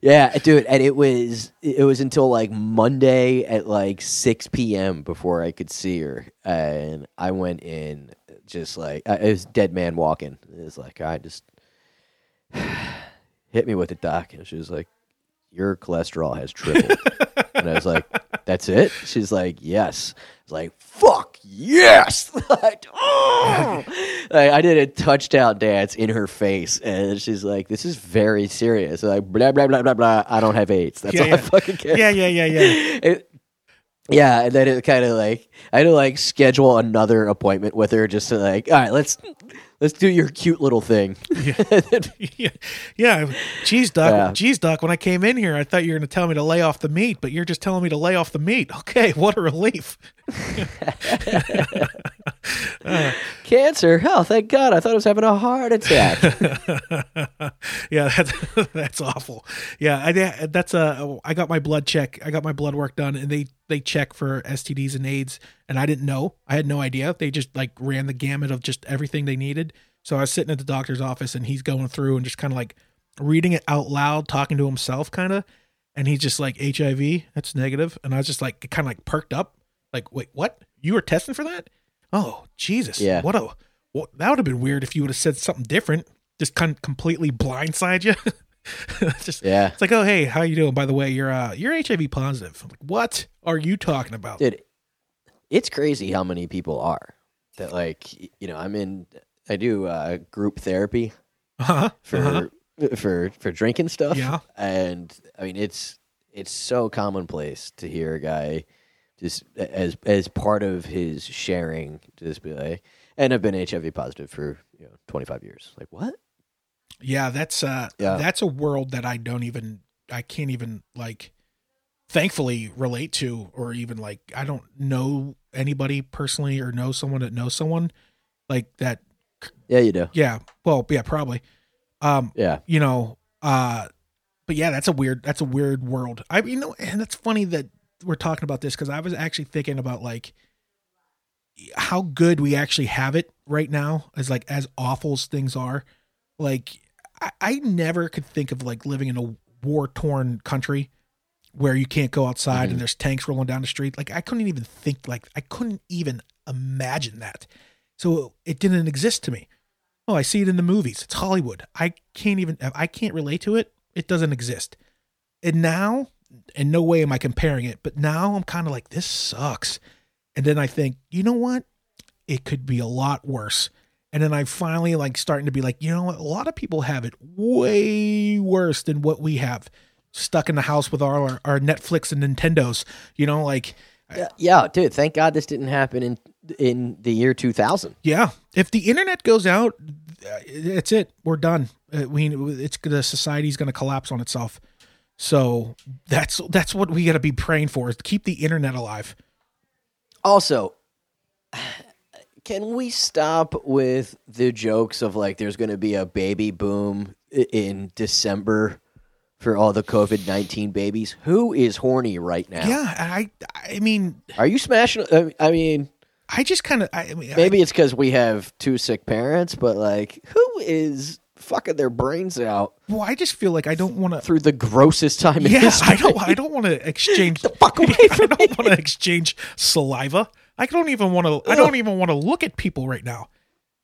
B: Yeah, dude, and it was it was until like Monday at like six p.m. before I could see her, and I went in just like I- it was dead man walking. It was like I just hit me with it, doc, and she was like, "Your cholesterol has tripled," and I was like, "That's it?" She's like, "Yes." I was like, "Fuck yes!" like, oh! Like, I did a touchdown dance in her face, and she's like, "This is very serious." Like blah blah blah blah blah. I don't have AIDS. That's
A: Yeah,
B: all
A: yeah.
B: I fucking care.
A: Yeah, yeah, yeah, yeah.
B: It- yeah, and then it kind of like I had to like schedule another appointment with her just to like, all right, let's Let's do your cute little thing.
A: yeah, yeah. Cheese duck,
B: Yeah.
A: cheese duck. When I came in here, I thought you were going to tell me to lay off the meat, but you're just telling me to lay off the meat. Okay, what a relief.
B: Uh, Cancer? Oh, thank God! I thought I was having a heart attack.
A: yeah, that's that's awful. Yeah, I that's a. I got my blood check. I got my blood work done, and they they check for STDs and AIDS, and I didn't know. I had no idea. They just like ran the gamut of just everything they needed. So I was sitting at the doctor's office, and he's going through and just kind of like reading it out loud, talking to himself, kind of. And he's just like HIV, that's negative, and I was just like kind of like perked up, like, wait, what? You were testing for that? Oh, Jesus!
B: Yeah.
A: What a well, that would have been weird if you would have said something different. Just kind of completely blindside you. just
B: yeah,
A: it's like, oh hey, how you doing? By the way, you're uh you're HIV positive. I'm like, what are you talking about?
B: dude, it's crazy how many people are that like you know. I'm in. I do uh, group therapy
A: Uh-huh.
B: for
A: uh-huh.
B: for for drinking stuff.
A: Yeah.
B: and I mean it's it's so commonplace to hear a guy just as as part of his sharing to just be like, and I've been HIV positive for you know 25 years. Like what?
A: Yeah, that's uh
B: Yeah.
A: that's a world that I don't even I can't even like thankfully relate to or even like I don't know anybody personally or know someone that knows someone like that
B: Yeah, you do.
A: yeah, well, yeah, probably. Um
B: Yeah,
A: you know uh but yeah that's a weird that's a weird world i you know and it's funny that we're talking about this because i was actually thinking about like how good we actually have it right now as like as awful as things are like i, I never could think of like living in a war torn country where you can't go outside
B: Mhm.
A: and there's tanks rolling down the street like i couldn't even think like i couldn't even imagine that so it didn't exist to me Oh, I see it in the movies. It's Hollywood. I can't even I can't relate to it. It doesn't exist. And now, in no way am I comparing it, but now I'm kind of like this sucks. And then I think, you know what? It could be a lot worse. And then I finally like starting to be like, you know what? A lot of people have it way worse than what we have. Stuck in the house with our our Netflix and Nintendos. You know, like
B: yeah, yeah, dude. Thank God this didn't happen in in the year 2000.
A: Yeah, if the internet goes out, uh, it's it. We're done. Uh, we it's the society's going to collapse on itself. So that's that's what we got to be praying for is to keep the internet alive.
B: Also, can we stop with the jokes of like there's going to be a baby boom in December for all the COVID 19 babies? Who is horny right now?
A: Yeah, I I mean
B: Are you smashing? I- I mean,
A: I just kind of I, I mean I-
B: maybe it's because we have two sick parents, but like, who is fucking their brains out
A: well I just feel like I don't want to.
B: through the grossest time in
A: Yeah,
B: history?
A: I don't. I don't want to exchange. the
B: fuck away
A: I
B: from
A: don't want to exchange saliva. I don't even want to. I don't even want to look at people right now.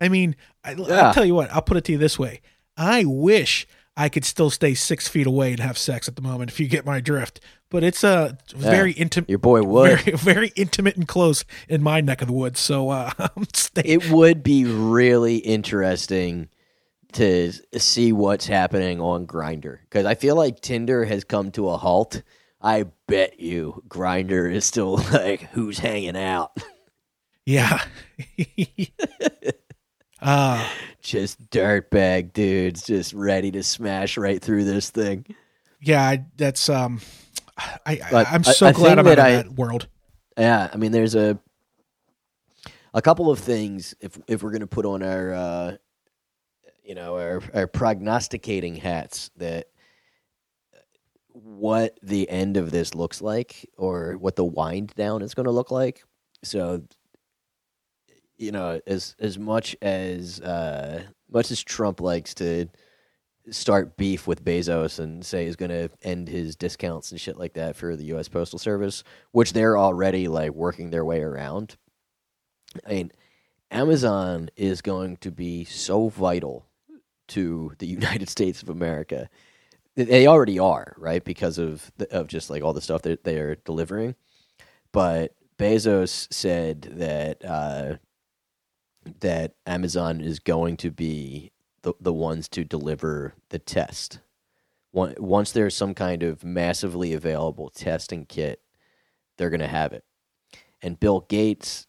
A: I mean, I,
B: Yeah.
A: I'll tell you what. I'll put it to you this way. I wish I could still stay six feet away and have sex at the moment. If you get my drift, but it's a very intimate.
B: Your boy would.
A: Very, very intimate and close in my neck of the woods. So uh, I'm staying.
B: it would be really interesting to see what's happening on Grindr because I feel like Tinder has come to a halt. I bet you Grindr is still like who's hanging out,
A: Yeah. uh
B: just dirtbag dudes, just ready to smash right through this thing.
A: yeah. I, that's um. I, I I'm so
B: a
A: glad I'm of
B: that I-
A: that world.
B: Yeah, I mean, there's a a couple of things if if we're gonna put on our uh, you know our our prognosticating hats that what the end of this looks like or what the wind down is going to look like. So you know, as as much as uh, much as Trump likes to start beef with Bezos and say he's going to end his discounts and shit like that for the U.S. Postal Service, which they're already like working their way around. I mean, Amazon is going to be so vital to the United States of America. They already are, right? Because of the, of just like all the stuff that they are delivering. But Bezos said that uh, that Amazon is going to be the the ones to deliver the test. Once there's some kind of massively available testing kit, they're going to have it. And Bill Gates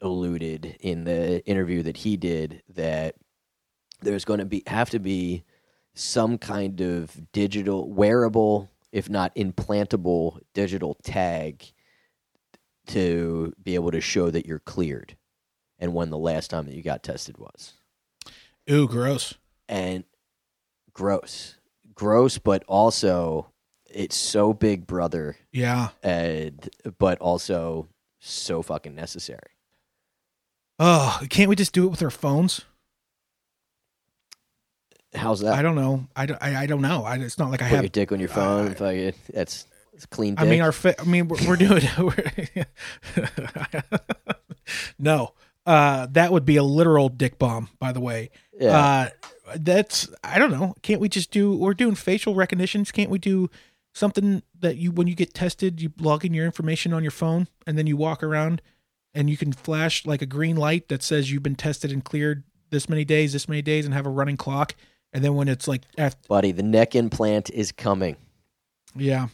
B: alluded in the interview that he did that there's going to be have to be some kind of digital wearable, if not implantable, digital tag to be able to show that you're cleared and when the last time that you got tested was.
A: Ooh, gross.
B: And gross, gross, but also it's so big, brother,
A: Yeah.
B: and but also so fucking necessary.
A: Oh, can't we just do it with our phones?
B: How's that?
A: I don't know. I, don't- I, I don't know. I, it's not like I
B: Put
A: have.
B: your dick on your phone.
A: I-
B: fucking, that's it's clean.
A: I mean, our. Fi- I mean, we're, we're doing. We're no, uh, that would be a literal dick bomb. By the way,
B: yeah.
A: uh, that's. I don't know. Can't we just do? We're doing facial recognitions. Can't we do something that you when you get tested, you log in your information on your phone, and then you walk around, and you can flash like a green light that says you've been tested and cleared this many days, this many days, and have a running clock. And then when it's like after,
B: buddy, the neck implant is coming.
A: Yeah.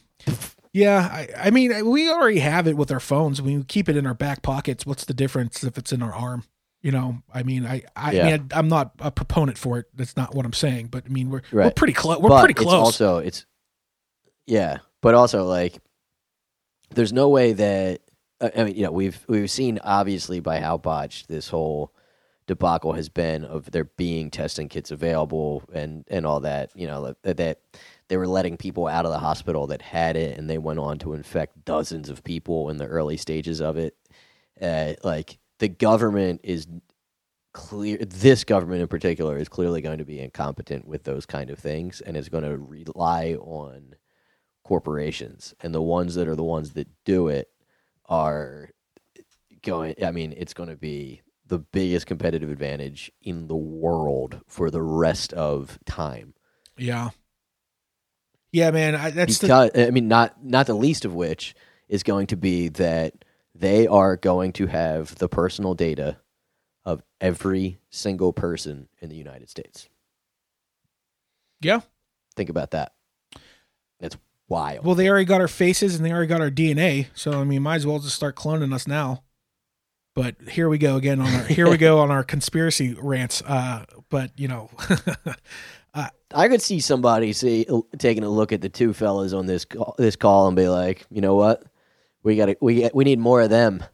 A: Yeah, I, I mean, we already have it with our phones. We keep it in our back pockets. What's the difference if it's in our arm? You know, I mean, I, I,
B: Yeah.
A: mean, I, am not a proponent for it. That's not what I'm saying. But I mean, we're we're pretty close. We're
B: but
A: pretty
B: It's
A: close.
B: also, it's yeah, but also like, there's no way that I I mean, you know, we've we've seen obviously by how botched this whole debacle has been of there being testing kits available and and all that. You know that that they were letting people out of the hospital that had it, and they went on to infect dozens of people in the early stages of it. Uh, like the government is clear this government in particular is clearly going to be incompetent with those kind of things and is going to rely on corporations and the ones that are the ones that do it are going i mean it's going to be the biggest competitive advantage in the world for the rest of time
A: yeah. Yeah, man. I, that's the,
B: i mean not not the least of which is going to be that they are going to have the personal data of every single person in the United States.
A: yeah.
B: Think about that. That's wild.
A: Well, they already got our faces and they already got our DNA. So I mean, might as well just start cloning us now. But here we go again on our here we go on our conspiracy rants. Uh, but you know,
B: I could see somebody see taking a look at the two fellas on this call, this call and be like, you know what, we got to we we need more of them.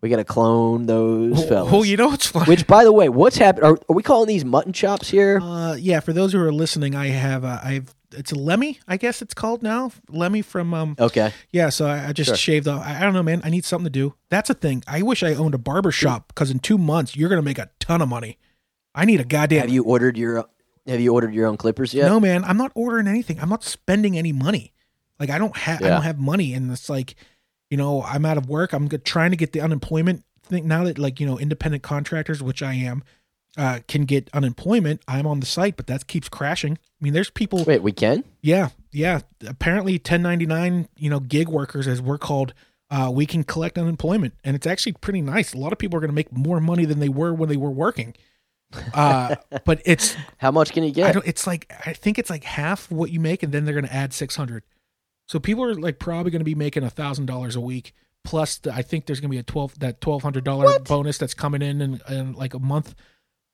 B: We got to clone those fellas.
A: oh, you know what's funny?
B: Which, by the way, what's happened? Are, are we calling these mutton chops here?
A: Uh, yeah, for those who are listening, I have uh, I've it's a Lemmy, I guess it's called now. Lemmy from um
B: Okay.
A: yeah, so I, I just
B: Sure.
A: shaved off. I, I don't know, man. I need something to do. That's a thing. I wish I owned a barber shop because in two months you're gonna make a ton of money. I need a goddamn.
B: Have you ordered your Have you ordered your own clippers yet?
A: No, man. I'm not ordering anything. I'm not spending any money. Like I don't have I don't have money, and it's like, you know, I'm out of work. I'm trying to get the unemployment thing now that like you know independent contractors, which I am, uh, can get unemployment. I'm on the site, but that keeps crashing. I mean, there's people.
B: Wait, we can.
A: Yeah, yeah. Apparently, 1099, you know, gig workers, as we're called, uh, we can collect unemployment, and it's actually pretty nice. A lot of people are going to make more money than they were when they were working. Uh, but it's
B: How much can you
A: I
B: get?
A: don't. It's like I think it's like half what you make, and then they're going to add 600. So people are like probably going to be making a thousand dollars a week. Plus, the, I think there's going to be a twelve that twelve hundred dollar bonus that's coming in, in in like a month.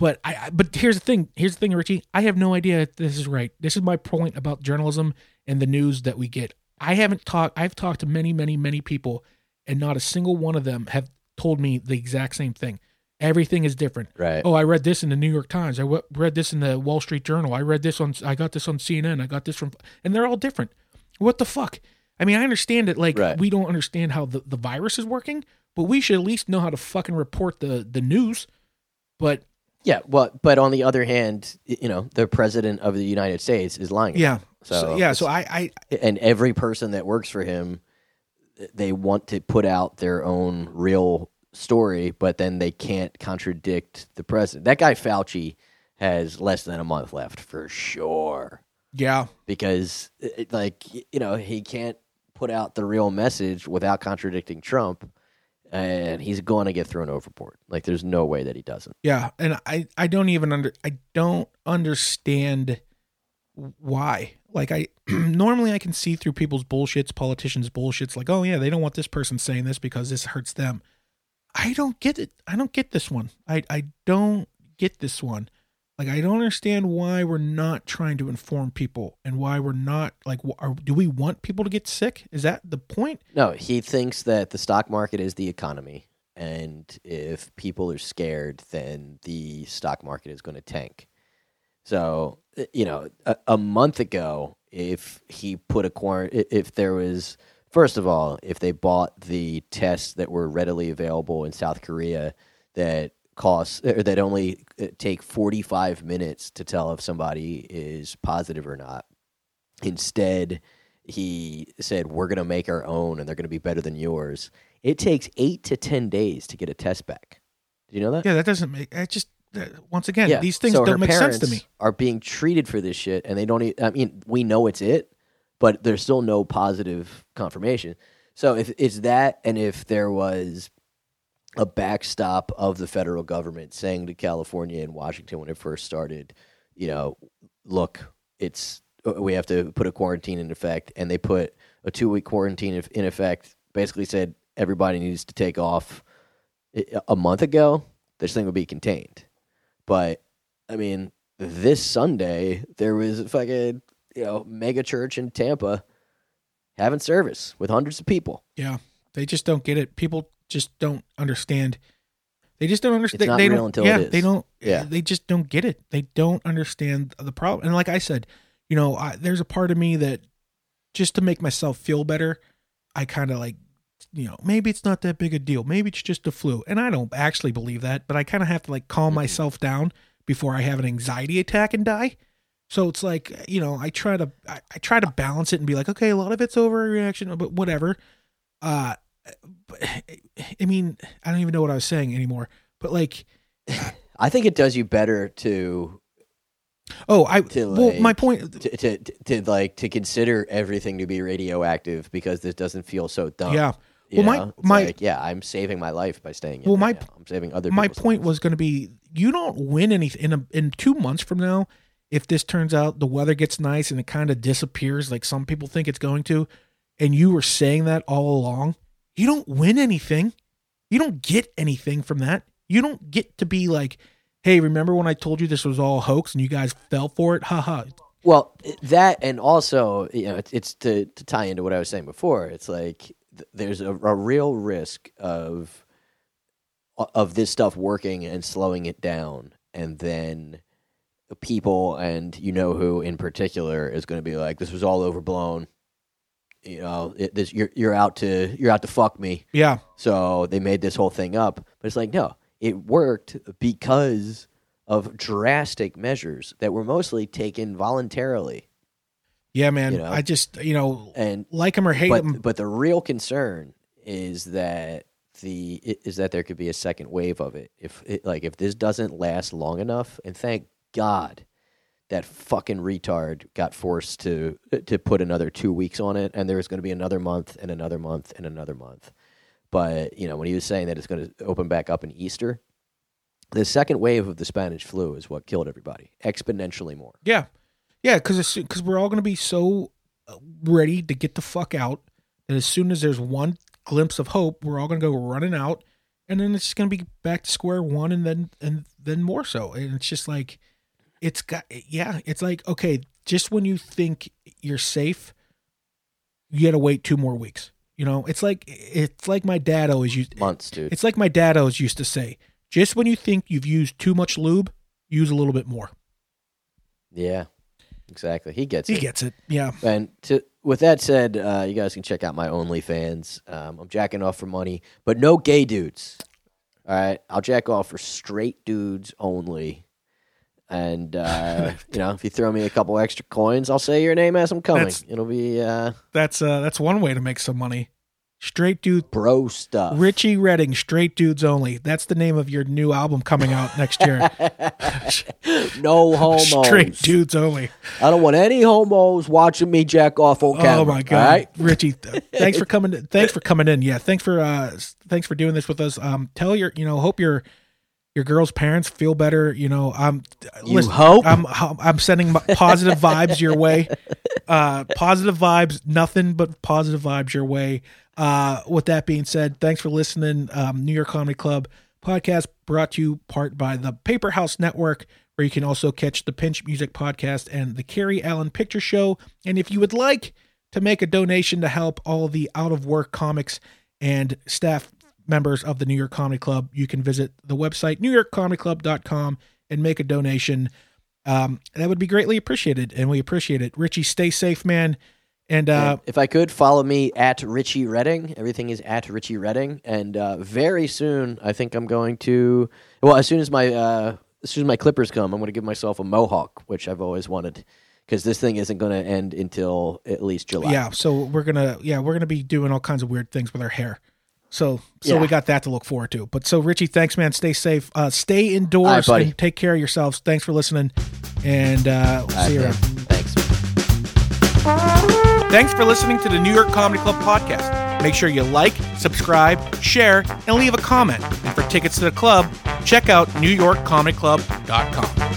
A: But I, I but here's the thing. Here's the thing, Richie. I have no idea if this is right. This is my point about journalism and the news that we get. I haven't talked. I've talked to many, many, many people, and not a single one of them have told me the exact same thing. Everything is different.
B: right.
A: Oh, I read this in the New York Times. I w- read this in the Wall Street Journal. I read this on. I got this on CNN. I got this from, and they're all different. What the fuck? I mean, I understand it. Like
B: Right.
A: we don't understand how the, the virus is working, but we should at least know how to fucking report the the news. But
B: Yeah. Well, but on the other hand, you know, the president of the United States is lying.
A: yeah,
B: So
A: so, yeah. So I, I
B: and every person that works for him they want to put out their own real story but then they can't contradict the president that guy fauci has less than a month left for sure
A: yeah
B: because it, like you know he can't put out the real message without contradicting trump and he's going to get thrown overboard like there's no way that he doesn't
A: Yeah, and I I don't even under I don't understand why. Like I normally I can see through people's bullshits, politicians' bullshits like, "Oh yeah, they don't want this person saying this because this hurts them." I don't get it. I don't get this one. I I don't get this one. Like I don't understand why we're not trying to inform people and why we're not like are, do we want people to get sick? Is that the point?
B: No, he thinks that the stock market is the economy, and if people are scared, then the stock market is going to tank. So, uh, you know, a, a month ago, if he put a quarant, i- if there was, first of all, if they bought the tests that were readily available in South Korea that cost or that only uh, take 45 minutes to tell if somebody is positive or not. Instead, he said, We're going to make our own and they're going to be better than yours. It takes eight to 10 days to get a test back. Did you know that?
A: Yeah, that doesn't make. I just once again,
B: Yeah,
A: these things
B: so
A: don't make sense to me.
B: Are being treated for this shit, and they don't. I mean, we know it's it, but there's still no positive confirmation. So if it's that, and if there was a backstop of the federal government saying to California and Washington when it first started, you know, look, it's we have to put a quarantine in effect, and they put a two week quarantine in- effect. Basically, said everybody needs to take off eh, A month ago. This thing would be contained. But I mean, this Sunday there was a fucking you know mega church in Tampa having service with hundreds of people.
A: Yeah, they just don't get it. People just don't understand. They just don't understand.
B: It's not
A: they
B: real
A: don't,
B: until
A: yeah,
B: it is.
A: they don't.
B: Yeah.
A: they just don't get it. They don't understand the problem. And like I said, you know, I, there's a part of me that just to make myself feel better, I kind of like, you know, maybe it's not that big a deal. Maybe it's just a flu, and I don't actually believe that. But I kind of have to like calm
B: Mhm.
A: myself down before I have an anxiety attack and die. So it's like, you know, I try to I, I try to balance it and be like, okay, a lot of it's overreaction, but whatever. Uh, I mean, I don't even know what I was saying anymore. But like,
B: I think it does you better to
A: oh, I
B: To,
A: well, my point.
B: to, to, to, like to consider everything to be radioactive because this doesn't feel so dumb.
A: Yeah.
B: You
A: Well, my-
B: know? It's
A: my-
B: like, yeah, I'm saving my life by staying. In
A: Well, my-.
B: I'm saving other.
A: My point
B: lives.
A: was going to be, you don't win anything in a, in two months from now. If this turns out the weather gets nice and it kind of disappears, like some people think it's going to, and you were saying that all along, you don't win anything. You don't get anything from that. You don't get to be like, hey, remember when I told you this was all a hoax and you guys fell for it? Ha ha.
B: Well, that and also, you know, it's, it's to to tie into what I was saying before. It's like there's a, a real risk of of this stuff working and slowing it down, and then people and you know who in particular is going to be like, "This was all overblown." You know, it, this you're you're out to you're out to fuck me.
A: Yeah.
B: So they made this whole thing up. But it's like, no, it worked because of drastic measures that were mostly taken voluntarily.
A: Yeah, man.
B: You know?
A: I just, you know,
B: And
A: like him or hate
B: but
A: him.
B: but the real concern is that the is that there could be a second wave of it. If it, like if this doesn't last long enough, and thank God that fucking retard got forced to to put another two weeks on it, and there's going to be another month and another month and another month. But you know when he was saying that it's going to open back up in Easter, the second wave of the Spanish flu is what killed everybody exponentially more.
A: Yeah, yeah, because because we're all going to be so uh, ready to get the fuck out that as soon as there's one glimpse of hope, we're all going to go running out, and then it's going to be back to square one, and then and then more so, and it's just like it's got yeah, it's like okay, just when you think you're safe, you got to wait two more weeks. You know, it's like it's like my dad always used.
B: Months, dude.
A: It's like my dad always used to say: just when you think you've used too much lube, use a little bit more.
B: Yeah, exactly. He gets it.
A: He gets it. Yeah.
B: And to, with that said, uh, you guys can check out my OnlyFans. Um, I'm jacking off for money, but no gay dudes. All right, I'll jack off for straight dudes only. And uh, you know, if you throw me a couple extra coins, I'll say your name as I'm coming.
A: That's-
B: It'll be uh,
A: That's uh that's one way to make some money. Straight dude
B: bro stuff.
A: Richie Redding, straight dudes only. That's the name of your new album coming out next year.
B: no homos.
A: straight dudes only.
B: I don't want any homos watching me jack off on camera.
A: Oh my god.
B: right?
A: Richie, thanks for coming thanks for coming in. Yeah, thanks for uh thanks for doing this with us. Um tell your, you know, hope your your girl's parents feel better, you know. Um
B: You hope?
A: I'm I'm sending positive vibes your way. Uh positive vibes, nothing but positive vibes your way. Uh with that being said, thanks for listening. Um New York Comedy Club podcast brought to you part by the Paper House Network. where you can also catch the Pinch Music Podcast and the Carrie Allen Picture Show. And if you would like to make a donation to help all the out of work comics and staff members of the New York Comedy Club, you can visit the website newyorkcomedyclub.com and make a donation. Um, that would be greatly appreciated, and we appreciate it. Richie, stay safe, man. And uh,
B: if I could follow me at Richie Redding, everything is at Richie Redding, and uh, very soon I think I'm going to. Well, as soon as my uh, as soon as my clippers come, I'm going to give myself a mohawk, which I've always wanted, because this thing isn't going to end until at least July.
A: yeah, so we're gonna yeah we're gonna be doing all kinds of weird things with our hair. So so
B: Yeah.
A: we got that to look forward to. But so Richie, thanks, man. Stay safe. Uh, stay indoors
B: All right, buddy.
A: and take care of yourselves. Thanks for listening, and uh, we'll
B: All
A: see you
B: right,
A: around.
B: Thanks.
A: Thanks for listening to the New York Comedy Club podcast. Make sure you like, subscribe, share, and leave a comment. And for tickets to the club, check out newyorkcomedyclub.com.